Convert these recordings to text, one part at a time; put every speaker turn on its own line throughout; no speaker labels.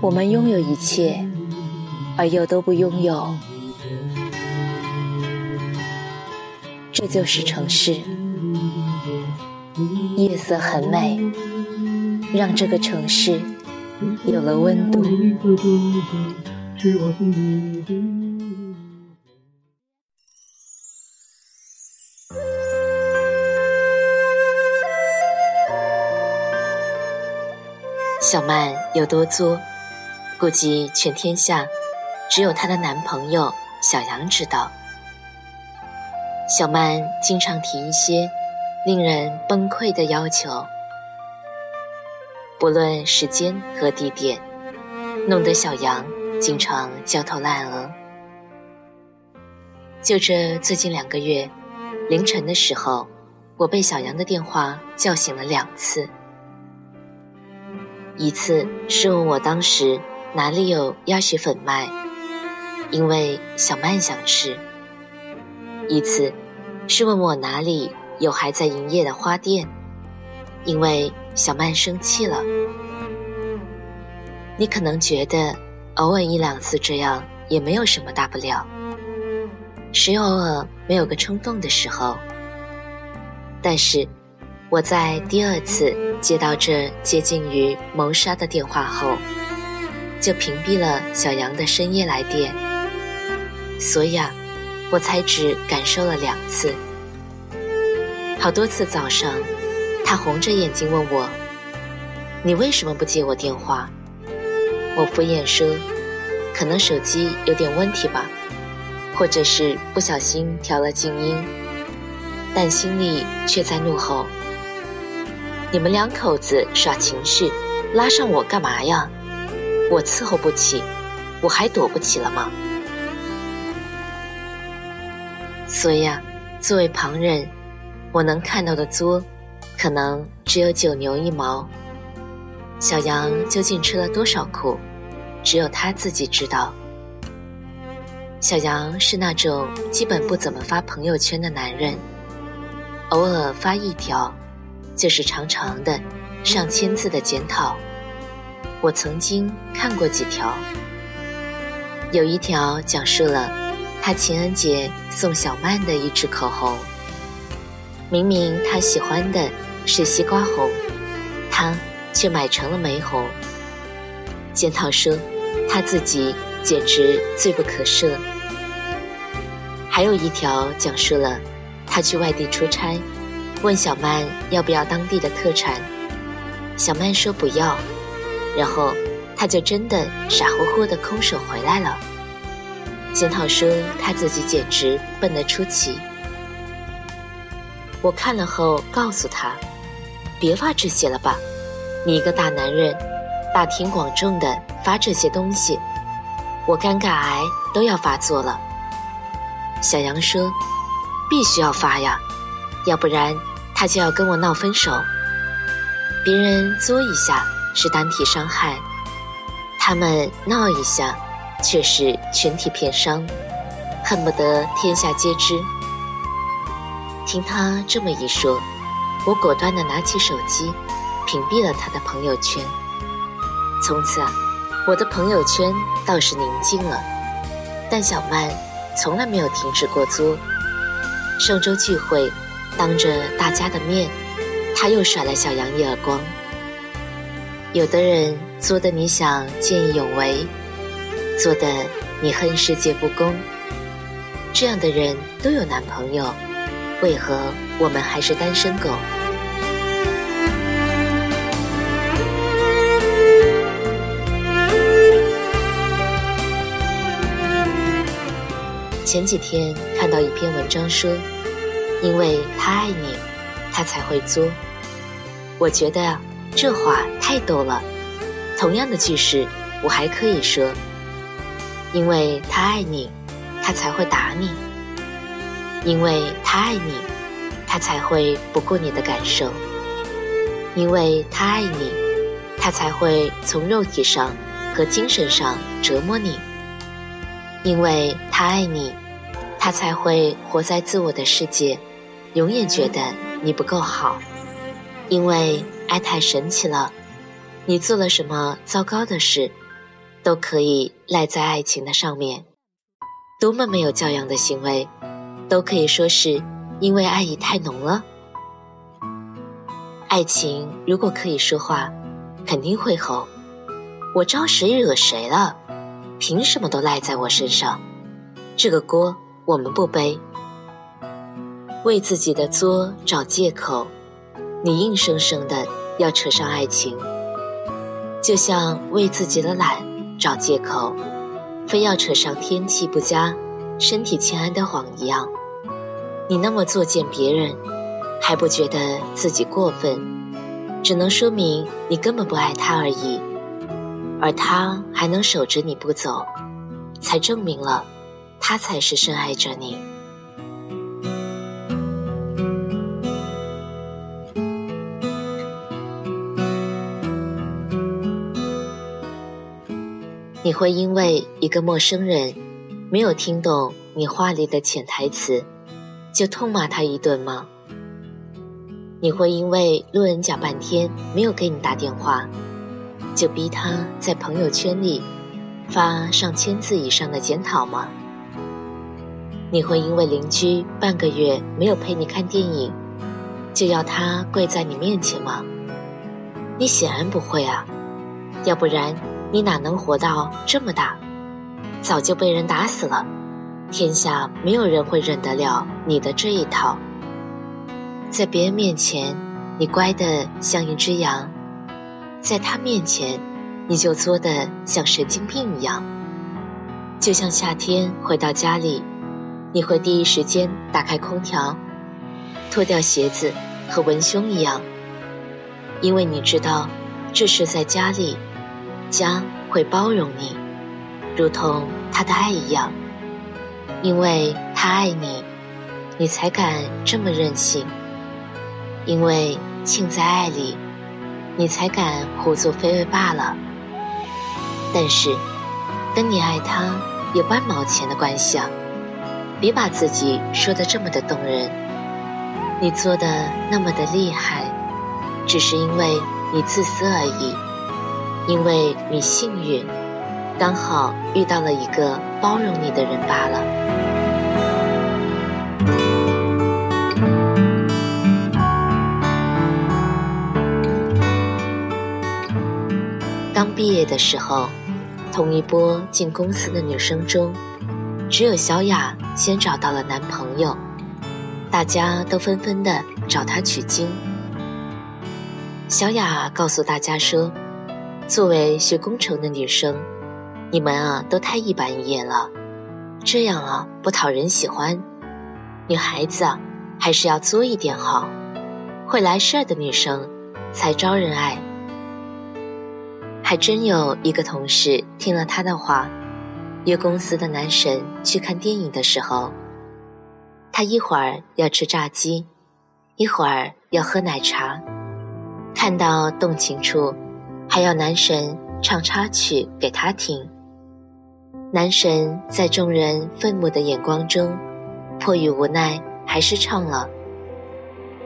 我们拥有一切，而又都不拥有，这就是城市。夜色很美，让这个城市有了温度。小曼有多作，估计全天下只有她的男朋友小杨知道。小曼经常提一些令人崩溃的要求，不论时间和地点，弄得小杨经常焦头烂额。就这最近两个月，凌晨的时候，我被小杨的电话叫醒了两次。一次是问我当时哪里有鸭血粉卖，因为小曼想吃；一次是问我哪里有还在营业的花店，因为小曼生气了。你可能觉得偶尔一两次这样也没有什么大不了，谁偶尔没有个冲动的时候？但是我在第二次。接到这接近于谋杀的电话后，就屏蔽了小杨的深夜来电。所以啊，我才只感受了两次。好多次早上，他红着眼睛问我：“你为什么不接我电话？”我敷衍说：“可能手机有点问题吧，或者是不小心调了静音。”但心里却在怒吼。你们两口子耍情绪，拉上我干嘛呀？我伺候不起，我还躲不起了吗？所以啊，作为旁人，我能看到的作，可能只有九牛一毛。小杨究竟吃了多少苦，只有他自己知道。小杨是那种基本不怎么发朋友圈的男人，偶尔发一条。就是长长的、上千字的检讨，我曾经看过几条。有一条讲述了他情人节送小曼的一支口红，明明他喜欢的是西瓜红，他却买成了玫红。检讨说他自己简直罪不可赦。还有一条讲述了他去外地出差。问小曼要不要当地的特产，小曼说不要，然后他就真的傻乎乎的空手回来了。检讨说他自己简直笨得出奇。我看了后告诉他，别发这些了吧，你一个大男人，大庭广众的发这些东西，我尴尬癌都要发作了。小杨说，必须要发呀。要不然，他就要跟我闹分手。别人作一下是单体伤害，他们闹一下却是群体片伤，恨不得天下皆知。听他这么一说，我果断地拿起手机，屏蔽了他的朋友圈。从此啊，我的朋友圈倒是宁静了，但小曼从来没有停止过作。上周聚会。当着大家的面，他又甩了小杨一耳光。有的人做的你想见义勇为，做的你恨世界不公，这样的人都有男朋友，为何我们还是单身狗？前几天看到一篇文章说。因为他爱你，他才会作。我觉得这话太逗了。同样的句式，我还可以说：因为他爱你，他才会打你；因为他爱你，他才会不顾你的感受；因为他爱你，他才会从肉体上和精神上折磨你；因为他爱你，他才会活在自我的世界。永远觉得你不够好，因为爱太神奇了。你做了什么糟糕的事，都可以赖在爱情的上面。多么没有教养的行为，都可以说是因为爱意太浓了。爱情如果可以说话，肯定会吼：“我招谁惹谁了？凭什么都赖在我身上？这个锅我们不背。”为自己的作找借口，你硬生生的要扯上爱情，就像为自己的懒找借口，非要扯上天气不佳、身体欠安的谎一样。你那么作践别人。还不觉得自己过分，只能说明你根本不爱他而已，而他还能守着你不走，才证明了他才是深爱着你。你会因为一个陌生人没有听懂你话里的潜台词，就痛骂他一顿吗？你会因为路人甲半天没有给你打电话，就逼他在朋友圈里发上千字以上的检讨吗？你会因为邻居半个月没有陪你看电影，就要他跪在你面前吗？你显然不会啊，要不然你哪能活到这么大？早就被人打死了，天下没有人会忍得了你的这一套。在别人面前，你乖得像一只羊；在他面前，你就作得像神经病一样。就像夏天回到家里，你会第一时间打开空调，脱掉鞋子和文胸一样，因为你知道，这是在家里，家会包容你，如同他的爱一样。因为他爱你，你才敢这么任性。因为浸在爱里，你才敢胡作非为罢了。但是，跟你爱他有半毛钱的关系啊！别把自己说的这么的动人。你做的那么的厉害，只是因为你自私而已。因为你幸运，刚好遇到了一个包容你的人罢了。刚毕业的时候，同一波进公司的女生中，只有小雅先找到了男朋友，大家都纷纷的找她取经。小雅告诉大家说：“作为学工程的女生，你们啊都太一板一眼了，这样啊不讨人喜欢。女孩子啊还是要作一点好，会来事儿的女生才招人爱。”还真有一个同事听了他的话，约公司的男神去看电影的时候，他一会儿要吃炸鸡，一会儿要喝奶茶，看到动情处，还要男神唱插曲给他听。男神在众人愤怒的眼光中，迫于无奈还是唱了。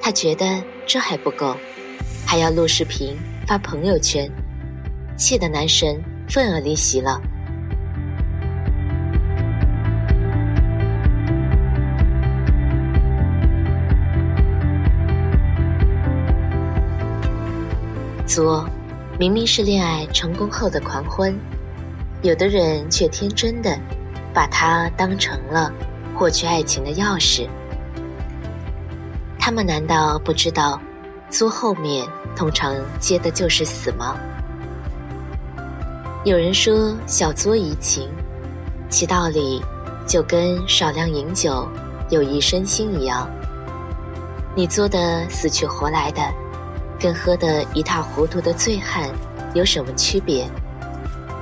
他觉得这还不够，还要录视频发朋友圈。气的男神愤而离席了。作，明明是恋爱成功后的狂欢，有的人却天真的把它当成了获取爱情的钥匙。他们难道不知道，作后面通常接的就是死吗？有人说小作怡情，其道理就跟少量饮酒有益身心一样。你作的死去活来的，跟喝得一塌糊涂的醉汉有什么区别？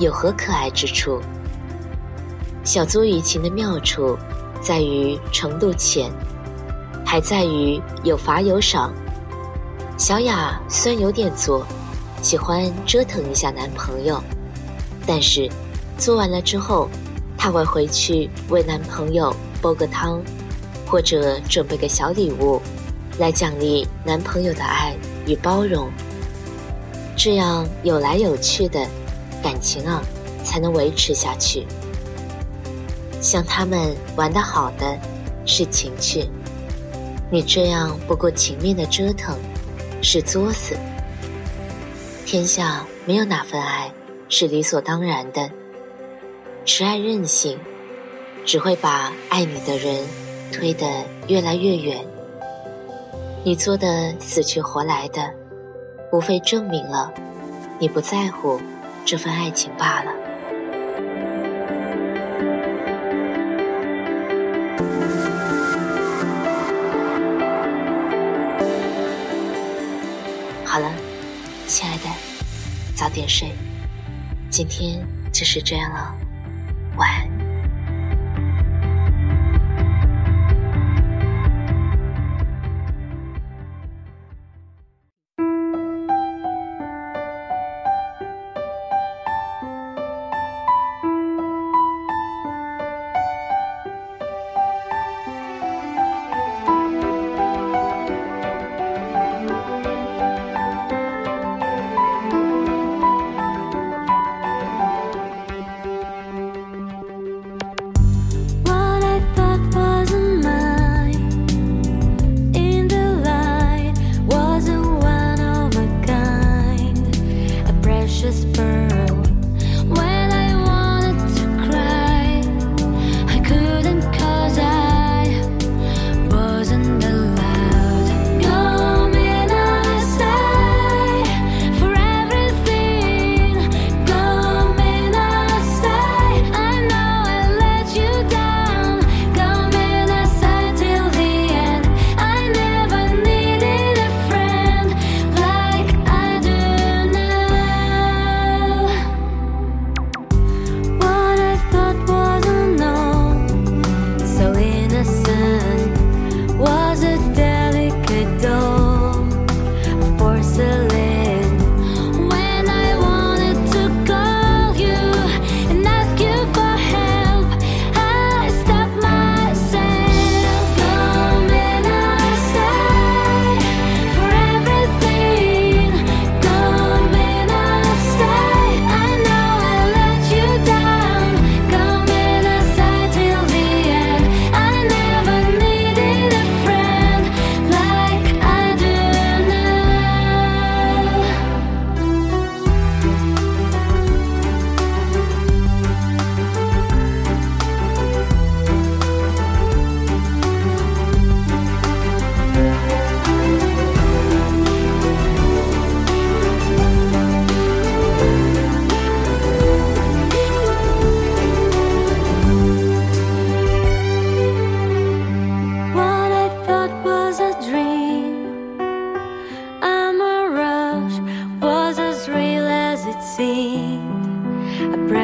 有何可爱之处？小作怡情的妙处，在于程度浅，还在于有罚有赏。小雅虽然有点作，喜欢折腾一下男朋友。但是，做完了之后，她会回去为男朋友煲个汤，或者准备个小礼物，来奖励男朋友的爱与包容。这样有来有去的感情啊，才能维持下去。像他们玩的好的是情趣，你这样不顾情面的折腾是作死。天下没有哪份爱是理所当然的，痴爱任性，只会把爱你的人推得越来越远。你做的死去活来的，无非证明了你不在乎这份爱情罢了。好了，亲爱的，早点睡，今天就是这样了。I